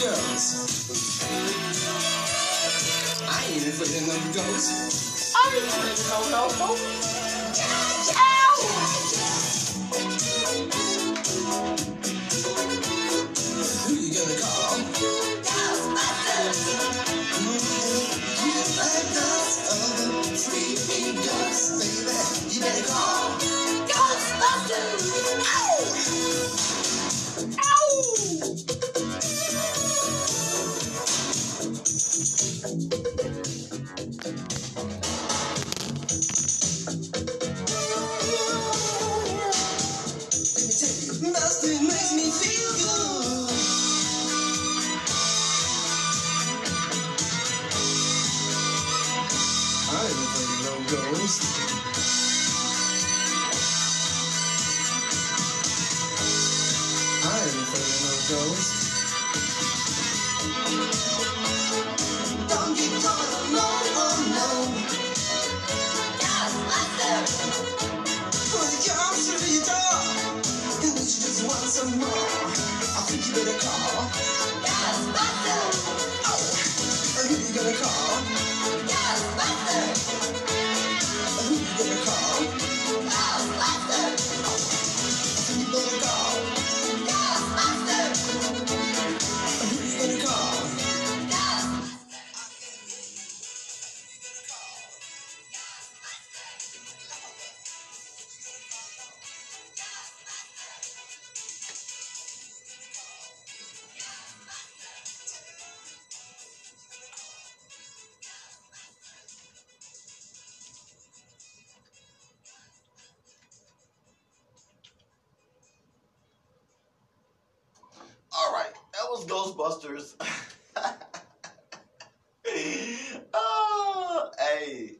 girls. I ain't afraid of no ghosts. I ain't of no ghosts. Who ghosts. Don't get caught alone, oh no. When it comes through your door, and you just some more, I think you better call. Ghostbusters. oh, hey,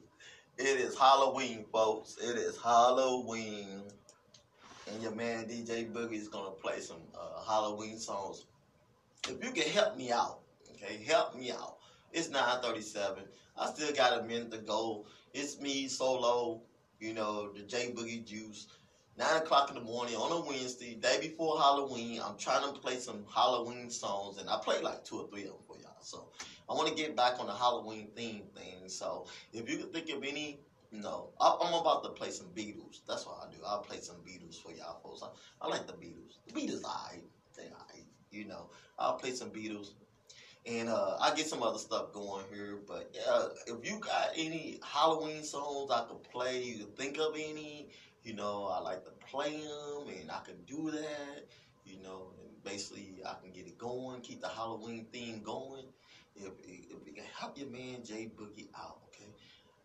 it is Halloween, folks. It is Halloween, and your man DJ Boogie is gonna play some uh, Halloween songs. If you can help me out, okay, help me out. It's 9:37. I still got a minute to go. It's me solo. You know the J Boogie Juice. Nine o'clock in the morning on a Wednesday, day before Halloween. I'm trying to play some Halloween songs, and I play like two or three of them for y'all. So I want to get back on the Halloween theme thing. So if you can think of any, you know, I- I'm about to play some Beatles. That's what I do. I'll play some Beatles for y'all folks. I, I like the Beatles. The Beatles, I, they, I, you know, I'll play some Beatles. And uh, I get some other stuff going here, but yeah, if you got any Halloween songs I could play, you can think of any, you know, I like to play them, and I can do that, you know, and basically I can get it going, keep the Halloween theme going. If, if you can help your man Jay Boogie out, okay,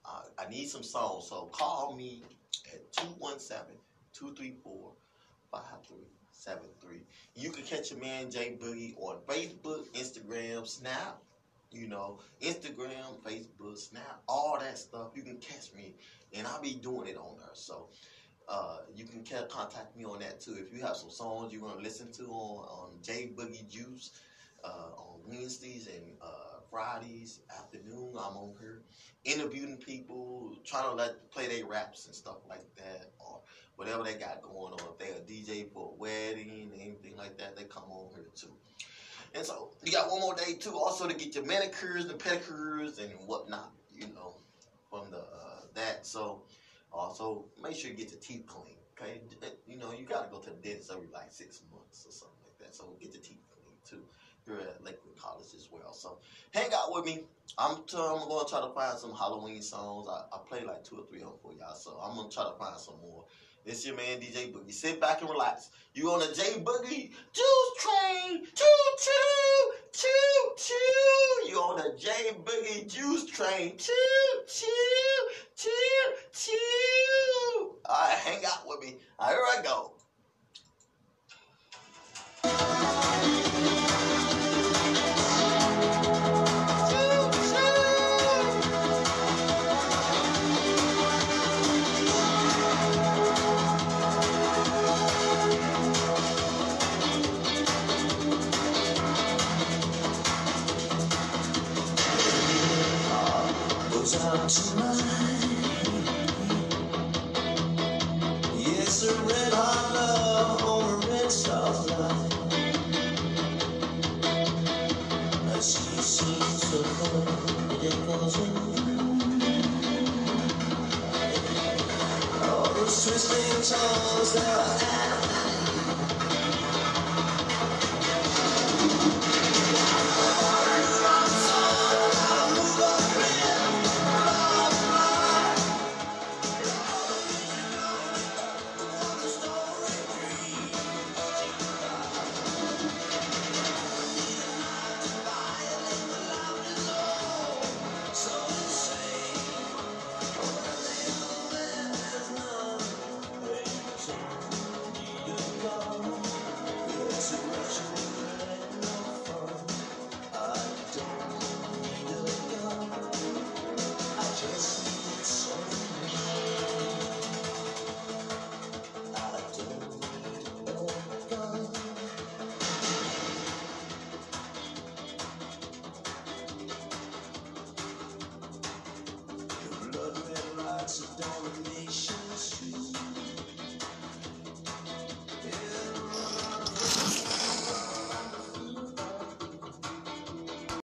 uh, I need some songs, so call me at 217 234 5373. You can catch your man Jay Boogie on Facebook, Instagram, Snap. You know, Instagram, Facebook, Snap, all that stuff. You can catch me, and I'll be doing it on there. So, uh, you can contact me on that too. If you have some songs you want to listen to on, on J Boogie Juice uh, on Wednesdays and uh, Fridays afternoon, I'm on here interviewing people, trying to let play their raps and stuff like that, or whatever they got going on. If they're a DJ for a wedding, anything like that, they come on here too. And so you got one more day too, also to get your manicures and pedicures and whatnot, you know, from the uh, that. So also make sure you get your teeth clean. Okay, you know you gotta go to the dentist every like six months or something like that. So get your teeth clean too. You're at Lake Land College as well. So hang out with me. I'm, t- I'm gonna try to find some Halloween songs. I, I play like two or three of them for y'all. So I'm gonna try to find some more. It's your man DJ Boogie. Sit back and relax. You on the J Boogie Juice Train? Choo choo choo choo. You on the J Boogie Juice Train? Choo choo choo choo. All right, hang out with me. All right, here I go. touch mine. Yes, a red hot love or a red soft life. She seems so cold, it echoes All those twisting tongues that are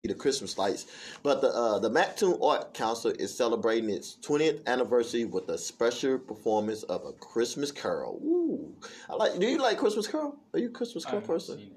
the Christmas lights. But the uh, the Mattoon Art Council is celebrating its 20th anniversary with a special performance of a Christmas Carol. Ooh, I like. Do you like Christmas Carol? Are you a Christmas Carol person?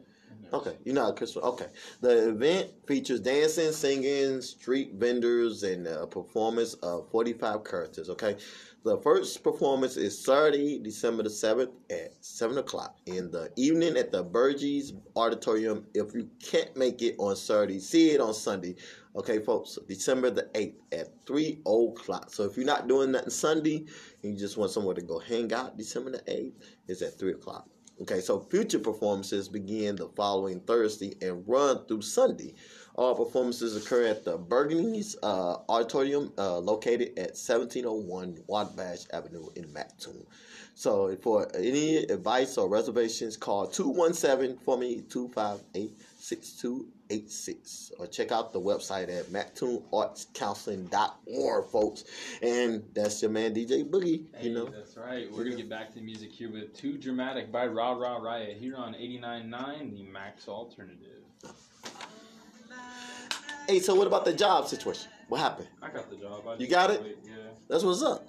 Okay, you're not a Christmas. Okay, the event features dancing, singing, street vendors, and a performance of 45 characters. Okay, the first performance is Saturday, December the 7th at 7 o'clock in the evening at the Burgess Auditorium. If you can't make it on Saturday, see it on Sunday. Okay, folks, December the 8th at 3 o'clock. So if you're not doing nothing Sunday and you just want somewhere to go hang out, December the 8th is at 3 o'clock. Okay, so future performances begin the following Thursday and run through Sunday. All performances occur at the Burgundy's uh, Auditorium, uh, located at 1701 Wabash Avenue in Mattoon. So, for any advice or reservations, call 217 for me 258 6286 or uh, check out the website at mattoonartscounseling.org, folks. And that's your man DJ Boogie, Hey, you know. that's right. We're gonna get back to the music here with Too Dramatic by Ra Ra Riot here on 89.9, the Max Alternative. Hey, so what about the job situation? What happened? I got the job. I You got it? wait, Yeah. That's what's up.